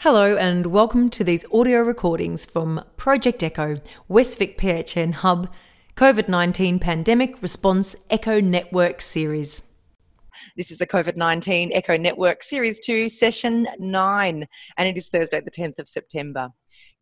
Hello, and welcome to these audio recordings from Project Echo, Westvic PHN Hub, COVID 19 Pandemic Response Echo Network Series. This is the COVID 19 Echo Network Series 2, Session 9, and it is Thursday, the 10th of September.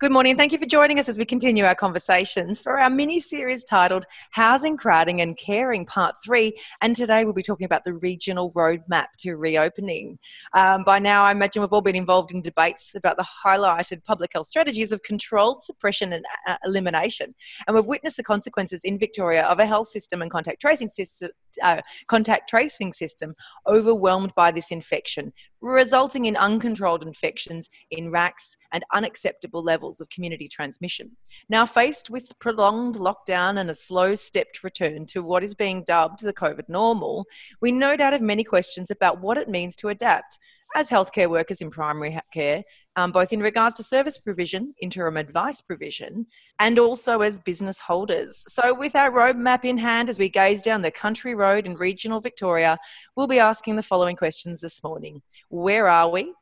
Good morning, thank you for joining us as we continue our conversations for our mini series titled Housing, Crowding and Caring Part 3. And today we'll be talking about the regional roadmap to reopening. Um, by now, I imagine we've all been involved in debates about the highlighted public health strategies of controlled suppression and uh, elimination. And we've witnessed the consequences in Victoria of a health system and contact tracing system, uh, contact tracing system overwhelmed by this infection, resulting in uncontrolled infections in RACs and unacceptable levels of community transmission. Now, faced with prolonged lockdown and a slow stepped return to what is being dubbed the COVID normal, we no doubt have many questions about what it means to adapt as healthcare workers in primary care, um, both in regards to service provision, interim advice provision, and also as business holders. So, with our roadmap in hand as we gaze down the country road in regional Victoria, we'll be asking the following questions this morning Where are we?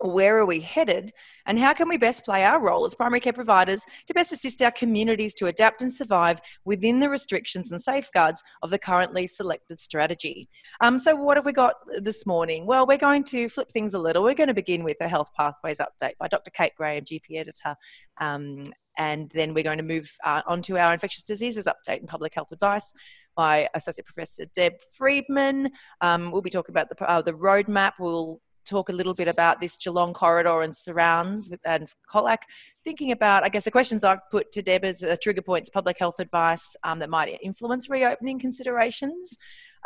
Where are we headed and how can we best play our role as primary care providers to best assist our communities to adapt and survive within the restrictions and safeguards of the currently selected strategy um, so what have we got this morning well we're going to flip things a little we're going to begin with a health pathways update by dr kate graham gp editor um, and then we're going to move uh, on to our infectious diseases update and public health advice by Associate Professor Deb Friedman. Um, we'll be talking about the, uh, the roadmap. We'll talk a little bit about this Geelong corridor and surrounds with and Colac. Thinking about, I guess, the questions I've put to Deb as uh, trigger points, public health advice um, that might influence reopening considerations.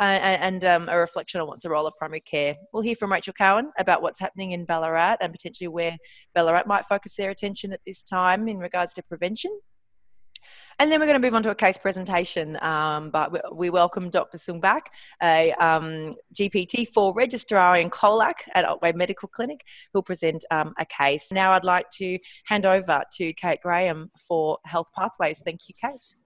Uh, and um, a reflection on what's the role of primary care. We'll hear from Raquel Cowan about what's happening in Ballarat and potentially where Ballarat might focus their attention at this time in regards to prevention. And then we're going to move on to a case presentation. Um, but we, welcome Dr. Seung Baek, a um, GPT4 registrar in Colac at Otway Medical Clinic, who'll present um, a case. Now I'd like to hand over to Kate Graham for Health Pathways. Thank you, Kate.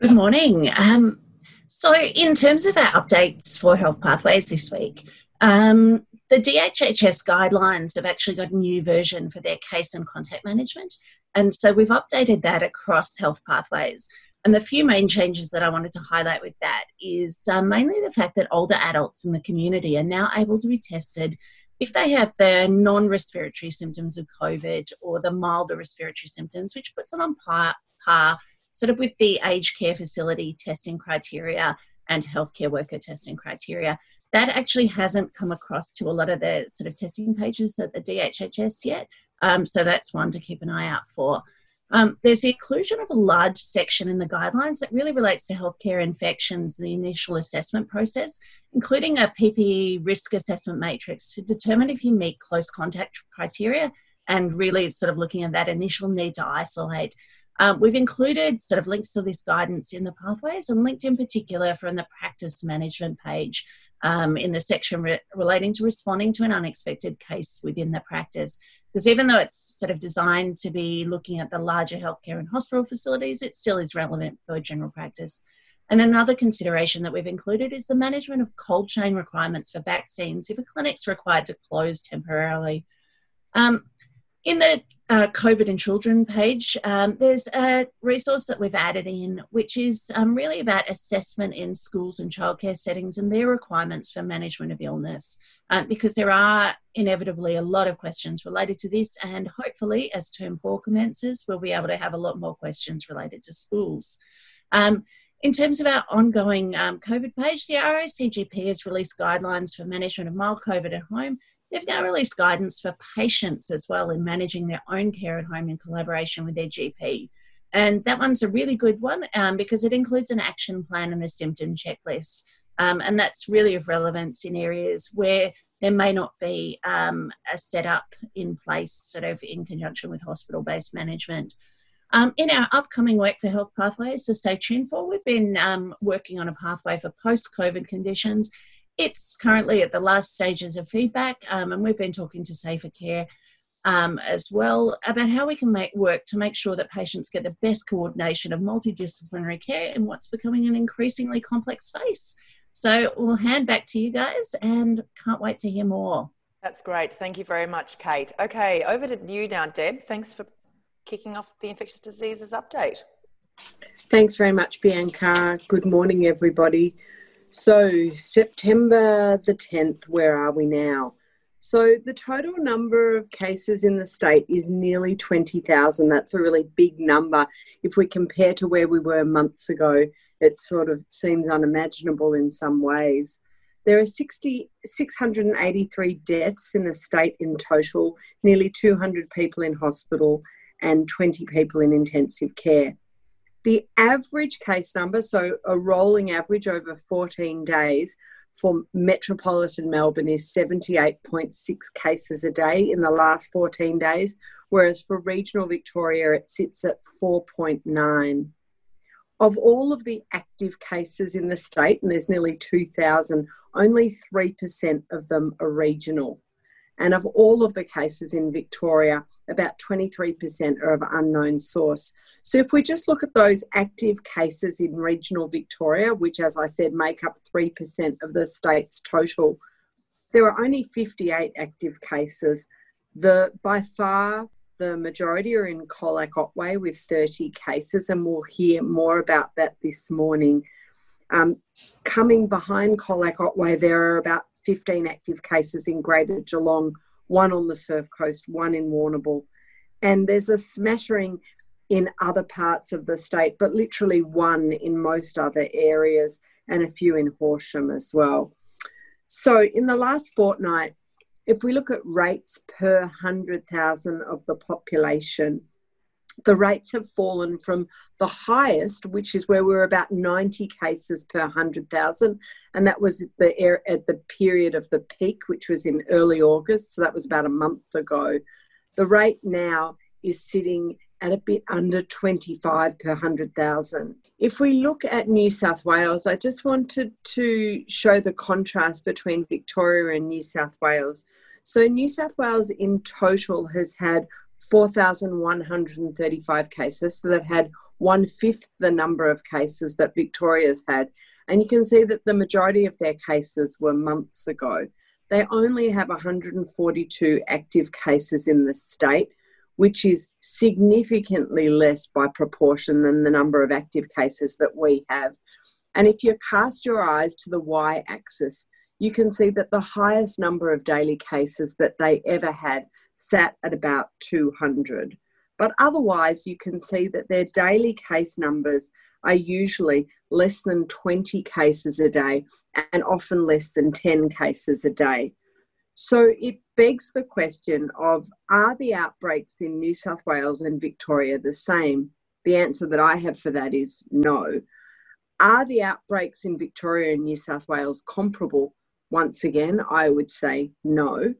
Good morning. Um, so, in terms of our updates for Health Pathways this week, um, the DHHS guidelines have actually got a new version for their case and contact management. And so we've updated that across health pathways. And the few main changes that I wanted to highlight with that is uh, mainly the fact that older adults in the community are now able to be tested if they have the non respiratory symptoms of COVID or the milder respiratory symptoms, which puts them on par, par sort of with the aged care facility testing criteria and healthcare worker testing criteria. That actually hasn't come across to a lot of the sort of testing pages at the DHHS yet. Um, so that's one to keep an eye out for. Um, there's the inclusion of a large section in the guidelines that really relates to healthcare infections, the initial assessment process, including a PPE risk assessment matrix to determine if you meet close contact criteria and really sort of looking at that initial need to isolate. Um, we've included sort of links to this guidance in the pathways and linked in particular from the practice management page um, in the section re- relating to responding to an unexpected case within the practice. Because even though it's sort of designed to be looking at the larger healthcare and hospital facilities, it still is relevant for general practice. And another consideration that we've included is the management of cold chain requirements for vaccines if a clinic's required to close temporarily. Um, in the uh, COVID in Children page, um, there's a resource that we've added in, which is um, really about assessment in schools and childcare settings and their requirements for management of illness, um, because there are inevitably a lot of questions related to this. And hopefully, as term four commences, we'll be able to have a lot more questions related to schools. Um, in terms of our ongoing um, COVID page, the RACGP has released guidelines for management of mild COVID at home They've now released guidance for patients as well in managing their own care at home in collaboration with their GP. And that one's a really good one um, because it includes an action plan and a symptom checklist. Um, and that's really of relevance in areas where there may not be um, a setup in place, sort of in conjunction with hospital based management. Um, in our upcoming work for Health Pathways to stay tuned for, we've been um, working on a pathway for post COVID conditions it's currently at the last stages of feedback, um, and we've been talking to Safer Care um, as well about how we can make work to make sure that patients get the best coordination of multidisciplinary care in what's becoming an increasingly complex space. So we'll hand back to you guys and can't wait to hear more. That's great. Thank you very much, Kate. Okay, over to you now, Deb. Thanks for kicking off the infectious diseases update. Thanks very much, Bianca. Good morning, everybody. So, September the 10th, where are we now? So, the total number of cases in the state is nearly 20,000. That's a really big number. If we compare to where we were months ago, it sort of seems unimaginable in some ways. There are 60, 683 deaths in the state in total, nearly 200 people in hospital, and 20 people in intensive care. The average case number, so a rolling average over 14 days for metropolitan Melbourne, is 78.6 cases a day in the last 14 days, whereas for regional Victoria, it sits at 4.9. Of all of the active cases in the state, and there's nearly 2,000, only 3% of them are regional. And of all of the cases in Victoria, about 23% are of unknown source. So if we just look at those active cases in regional Victoria, which, as I said, make up 3% of the state's total, there are only 58 active cases. The by far the majority are in Colac Otway with 30 cases, and we'll hear more about that this morning. Um, coming behind Colac Otway, there are about 15 active cases in Greater Geelong, one on the Surf Coast, one in Warrnambool. And there's a smattering in other parts of the state, but literally one in most other areas and a few in Horsham as well. So, in the last fortnight, if we look at rates per 100,000 of the population, the rates have fallen from the highest, which is where we are about 90 cases per 100,000, and that was the air, at the period of the peak, which was in early August, so that was about a month ago. The rate now is sitting at a bit under 25 per 100,000. If we look at New South Wales, I just wanted to show the contrast between Victoria and New South Wales. So, New South Wales in total has had 4,135 cases. So they've had one fifth the number of cases that Victoria's had. And you can see that the majority of their cases were months ago. They only have 142 active cases in the state, which is significantly less by proportion than the number of active cases that we have. And if you cast your eyes to the y axis, you can see that the highest number of daily cases that they ever had sat at about 200. But otherwise, you can see that their daily case numbers are usually less than 20 cases a day and often less than 10 cases a day. So it begs the question of are the outbreaks in New South Wales and Victoria the same? The answer that I have for that is no. Are the outbreaks in Victoria and New South Wales comparable? Once again, I would say no.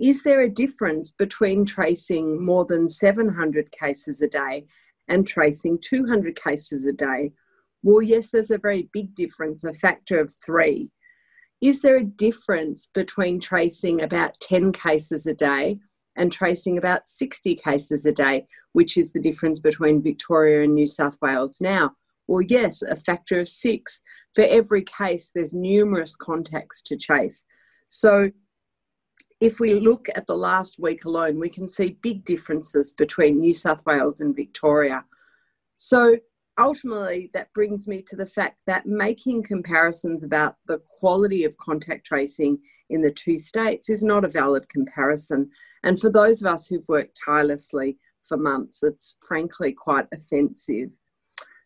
Is there a difference between tracing more than 700 cases a day and tracing 200 cases a day? Well, yes, there's a very big difference, a factor of three. Is there a difference between tracing about 10 cases a day and tracing about 60 cases a day, which is the difference between Victoria and New South Wales now? Well, yes, a factor of six. For every case, there's numerous contacts to chase. So if we look at the last week alone, we can see big differences between New South Wales and Victoria. So ultimately, that brings me to the fact that making comparisons about the quality of contact tracing in the two states is not a valid comparison. And for those of us who've worked tirelessly for months, it's frankly quite offensive.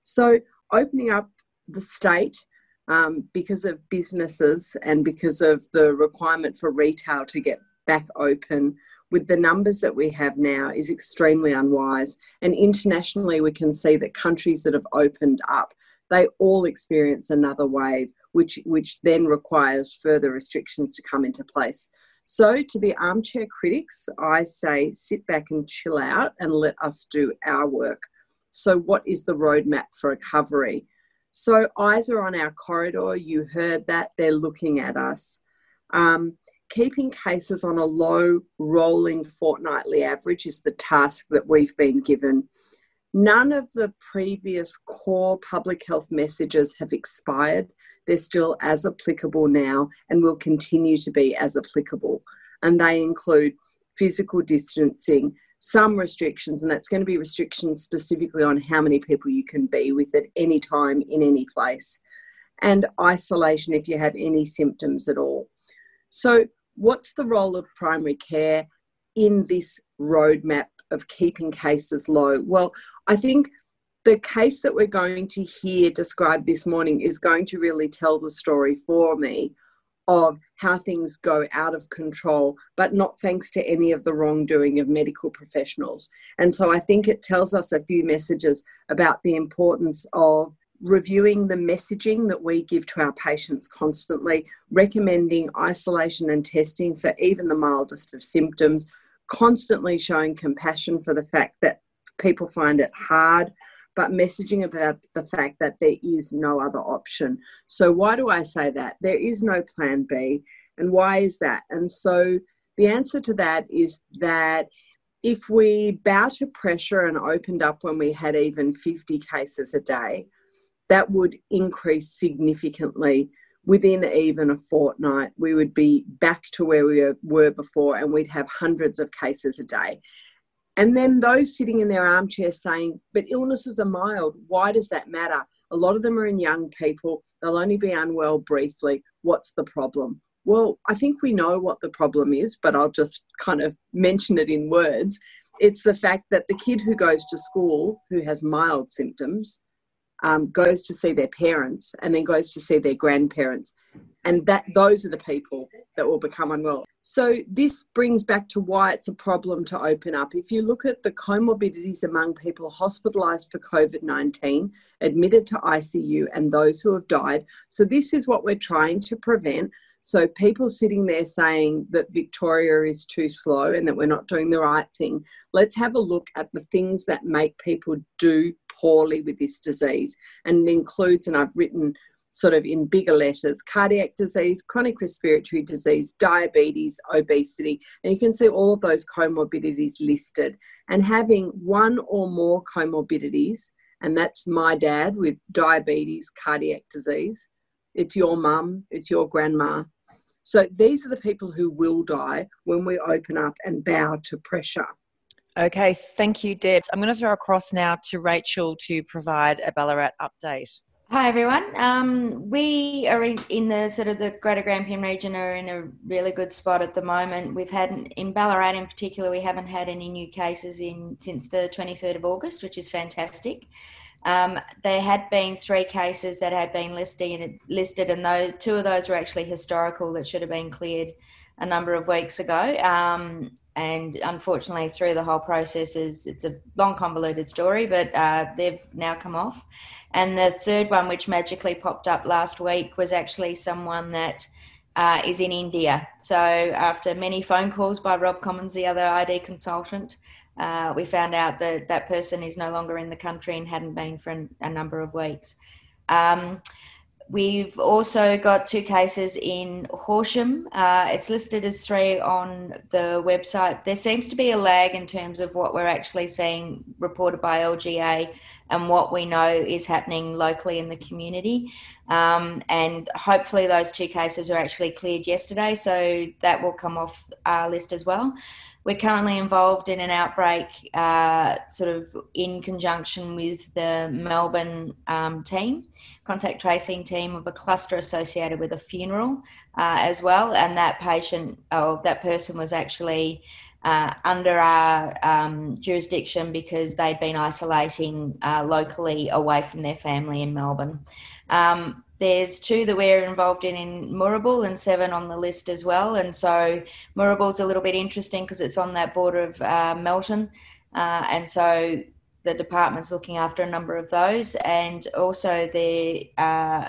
So, opening up the state um, because of businesses and because of the requirement for retail to get back open with the numbers that we have now is extremely unwise. And internationally, we can see that countries that have opened up, they all experience another wave, which, which then requires further restrictions to come into place. So, to the armchair critics, I say sit back and chill out and let us do our work. So, what is the roadmap for recovery? So eyes are on our corridor. You heard that. They're looking at us. Um, keeping cases on a low rolling fortnightly average is the task that we've been given. None of the previous core public health messages have expired. They're still as applicable now and will continue to be as applicable. and they include physical distancing, some restrictions, and that's going to be restrictions specifically on how many people you can be with at any time in any place, and isolation if you have any symptoms at all. So, what's the role of primary care in this roadmap of keeping cases low? Well, I think the case that we're going to hear described this morning is going to really tell the story for me of how things go out of control, but not thanks to any of the wrongdoing of medical professionals. And so I think it tells us a few messages about the importance of reviewing the messaging that we give to our patients constantly, recommending isolation and testing for even the mildest of symptoms, constantly showing compassion for the fact that people find it hard but messaging about the fact that there is no other option. So, why do I say that? There is no plan B. And why is that? And so, the answer to that is that if we bow to pressure and opened up when we had even 50 cases a day, that would increase significantly within even a fortnight. We would be back to where we were before and we'd have hundreds of cases a day. And then those sitting in their armchairs saying, but illnesses are mild. Why does that matter? A lot of them are in young people. They'll only be unwell briefly. What's the problem? Well, I think we know what the problem is, but I'll just kind of mention it in words. It's the fact that the kid who goes to school who has mild symptoms um, goes to see their parents and then goes to see their grandparents and that those are the people that will become unwell. So this brings back to why it's a problem to open up. If you look at the comorbidities among people hospitalized for covid-19 admitted to icu and those who have died so this is what we're trying to prevent. So people sitting there saying that Victoria is too slow and that we're not doing the right thing, let's have a look at the things that make people do poorly with this disease. And it includes, and I've written sort of in bigger letters cardiac disease, chronic respiratory disease, diabetes, obesity. And you can see all of those comorbidities listed. And having one or more comorbidities, and that's my dad with diabetes, cardiac disease. It's your mum, it's your grandma. So these are the people who will die when we open up and bow to pressure. Okay, thank you, Deb. I'm going to throw across now to Raquel to provide a Ballarat update. Hi everyone. Um, we are in, the sort of the Greater Grampian region are in a really good spot at the moment. We've had in Ballarat in particular, we haven't had any new cases in since the 23rd of August, which is fantastic. Um, there had been three cases that had been listed, listed, and those two of those were actually historical that should have been cleared a number of weeks ago. Um, and unfortunately, through the whole process, is it's a long, convoluted story, but uh, they've now come off. And the third one, which magically popped up last week, was actually someone that uh, is in India. So after many phone calls by Rob Commons, the other ID consultant, uh, we found out that that person is no longer in the country and hadn't been for a number of weeks. Um, We've also got two cases in Horsham. Uh, it's listed as three on the website. There seems to be a lag in terms of what we're actually seeing reported by LGA and what we know is happening locally in the community. Um, and hopefully, those two cases are actually cleared yesterday, so that will come off our list as well. We're currently involved in an outbreak, uh, sort of in conjunction with the Melbourne um, team, contact tracing team of a cluster associated with a funeral uh, as well. And that patient, or that person was actually uh, under our um, jurisdiction because they'd been isolating uh, locally away from their family in Melbourne. Um, there's two that we're involved in in Moorabool and seven on the list as well. And so Moorabool's a little bit interesting because it's on that border of uh, Melton. Uh, and so the department's looking after a number of those. And also the uh,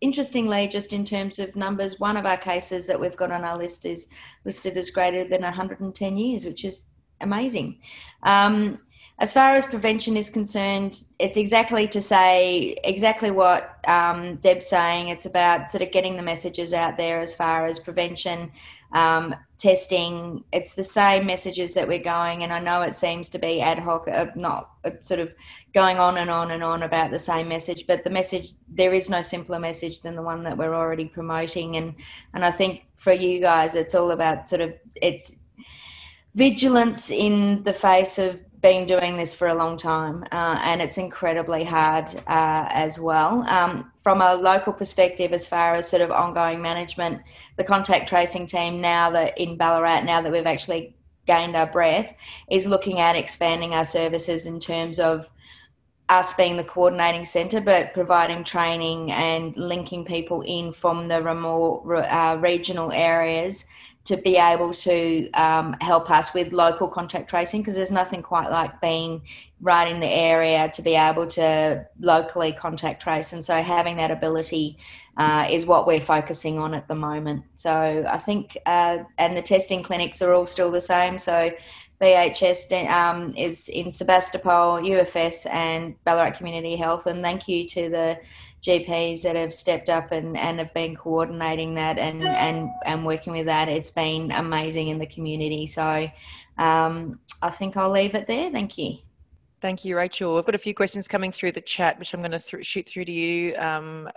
interestingly, just in terms of numbers, one of our cases that we've got on our list is listed as greater than 110 years, which is amazing. Um, as far as prevention is concerned, it's exactly to say exactly what um, Deb's saying. It's about sort of getting the messages out there as far as prevention, um, testing. It's the same messages that we're going, and I know it seems to be ad hoc, uh, not uh, sort of going on and on and on about the same message. But the message, there is no simpler message than the one that we're already promoting, and and I think for you guys, it's all about sort of it's vigilance in the face of been doing this for a long time uh, and it's incredibly hard uh, as well. Um, from a local perspective, as far as sort of ongoing management, the contact tracing team now that in Ballarat, now that we've actually gained our breath, is looking at expanding our services in terms of us being the coordinating centre, but providing training and linking people in from the remote uh, regional areas to be able to um, help us with local contact tracing because there's nothing quite like being right in the area to be able to locally contact trace. And so having that ability uh, is what we're focusing on at the moment. So I think, uh, and the testing clinics are all still the same. So BHS um, is in Sebastopol, UFS, and Ballarat Community Health. And thank you to the GPs that have stepped up and, and have been coordinating that and, and, and working with that. It's been amazing in the community. So um, I think I'll leave it there. Thank you. Thank you, Raquel. I've got a few questions coming through the chat, which I'm going to th- shoot through to you. Um,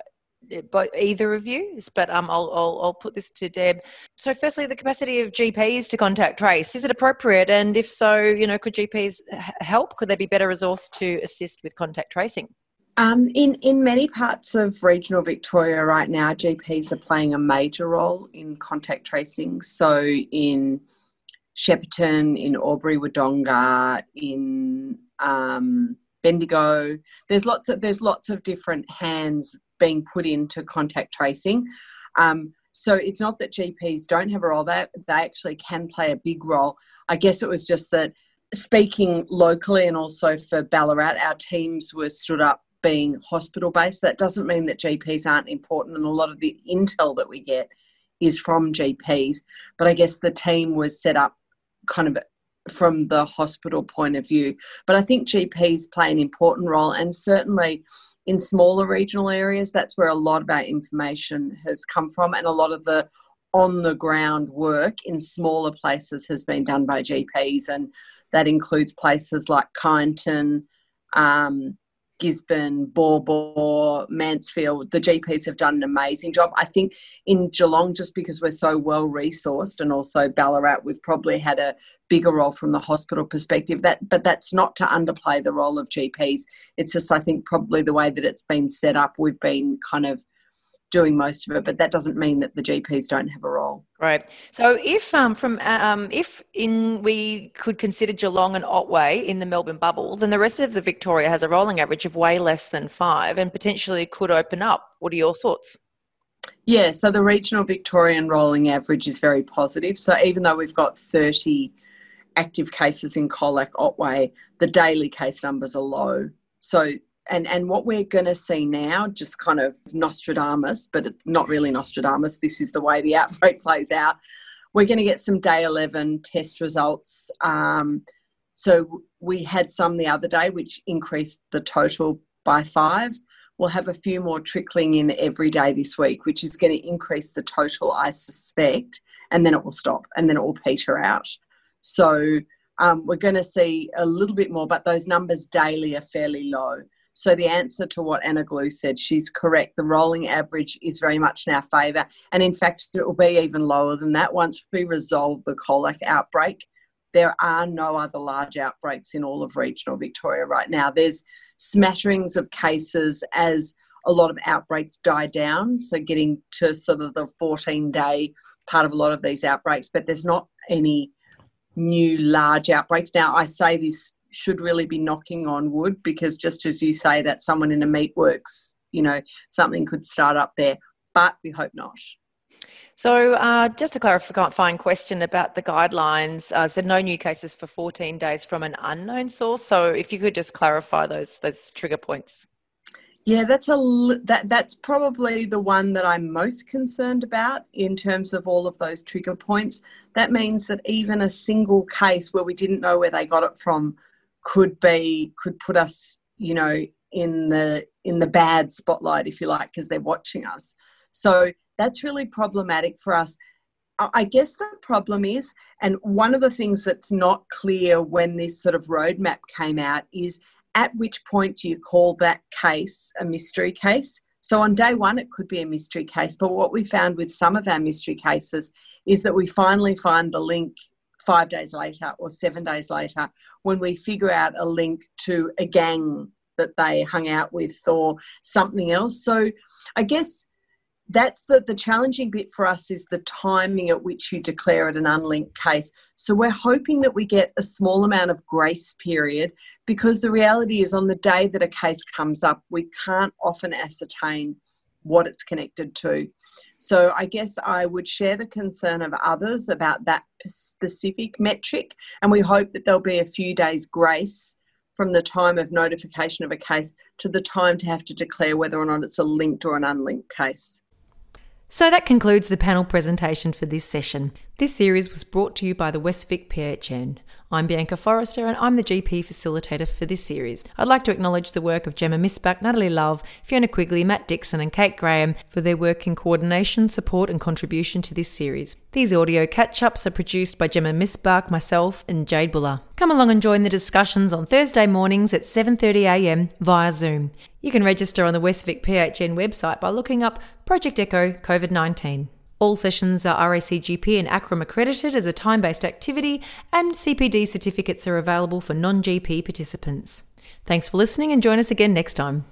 by either of you, but um, I'll, I'll, I'll put this to Deb. So, firstly, the capacity of GPs to contact trace is it appropriate, and if so, you know, could GPs help? Could they be better resourced to assist with contact tracing? Um, in, in many parts of regional Victoria right now, GPs are playing a major role in contact tracing. So in Shepparton, in Albury Wodonga, in um, Bendigo, there's lots of there's lots of different hands being put into contact tracing. Um, so it's not that GPs don't have a role; they they actually can play a big role. I guess it was just that speaking locally and also for Ballarat, our teams were stood up being hospital based. That doesn't mean that GPs aren't important, and a lot of the intel that we get is from GPs. But I guess the team was set up kind of from the hospital point of view. But I think GPs play an important role, and certainly in smaller regional areas, that's where a lot of our information has come from, and a lot of the on the ground work in smaller places has been done by GPs, and that includes places like Kyneton, um, Gisborne, Baw Mansfield, the GPs have done an amazing job. I think in Geelong, just because we're so well resourced, and also Ballarat, we've probably had a bigger role from the hospital perspective. That, but that's not to underplay the role of GPs. It's just I think probably the way that it's been set up, we've been kind of doing most of it, but that doesn't mean that the GPs don't have a role. Right. So if um, from um, if in we could consider Geelong and Otway in the Melbourne bubble, then the rest of the Victoria has a rolling average of way less than five, and potentially could open up. What are your thoughts? Yeah. So the regional Victorian rolling average is very positive. So even though we've got thirty active cases in Colac Otway, the daily case numbers are low. So and and what we're going to see now just kind of nostradamus but it's not really nostradamus this is the way the outbreak plays out. We're going to get some day 11 test results um, so we had some the other day which increased the total by five. We'll have a few more trickling in every day this week which is going to increase the total i suspect and then it will stop and then it will peter out. So um, we're going to see a little bit more but those numbers daily are fairly low so the answer to what Anna Glue said, she's correct. The rolling average is very much in our favour. And in fact, it will be even lower than that once we resolve the Colac outbreak. There are no other large outbreaks in all of regional Victoria right now. There's smatterings of cases as a lot of outbreaks die down. So getting to sort of the 14 day part of a lot of these outbreaks, but there's not any new large outbreaks. Now, I say this should really be knocking on wood because just as you say that someone in a meatworks, you know, something could start up there, but we hope not. So, uh, just a clarifying question about the guidelines. Uh, said no new cases for 14 days from an unknown source. So, if you could just clarify those those trigger points. Yeah, that's a that that's probably the one that I'm most concerned about in terms of all of those trigger points. That means that even a single case where we didn't know where they got it from could be could put us, you know, in the in the bad spotlight, if you like, because they're watching us. So that's really problematic for us. I guess the problem is, and one of the things that's not clear when this sort of roadmap came out is at which point do you call that case a mystery case? So on day one, it could be a mystery case. But what we found with some of our mystery cases is that we finally find the link five days later or seven days later when we figure out a link to a gang that they hung out with or something else. So I guess that's the, the challenging bit for us is the timing at which you declare it an unlinked case. So we're hoping that we get a small amount of grace period because the reality is on the day that a case comes up, we can't often ascertain what it's connected to. So I guess I would share the concern of others about that specific metric, and we hope that there'll be a few days grace from the time of notification of a case to the time to have to declare whether or not it's a linked or an unlinked case. So that concludes the panel presentation for this session. This series was brought to you by the West Vic PHN. I'm Bianca Forrester and I'm the GP facilitator for this series. I'd like to acknowledge the work of Gemma Misbach, Natalie Love, Fiona Quigley, Matt Dixon, and Kate Graham for their work in coordination, support, and contribution to this series. These audio catch ups are produced by Gemma Misbach, myself, and Jade Buller. Come along and join the discussions on Thursday mornings at 7.30am via Zoom. You can register on the West Vic PHN website by looking up Project Echo COVID 19. All sessions are RACGP and ACRRM accredited as a time based activity, and CPD certificates are available for non GP participants. Thanks for listening and join us again next time.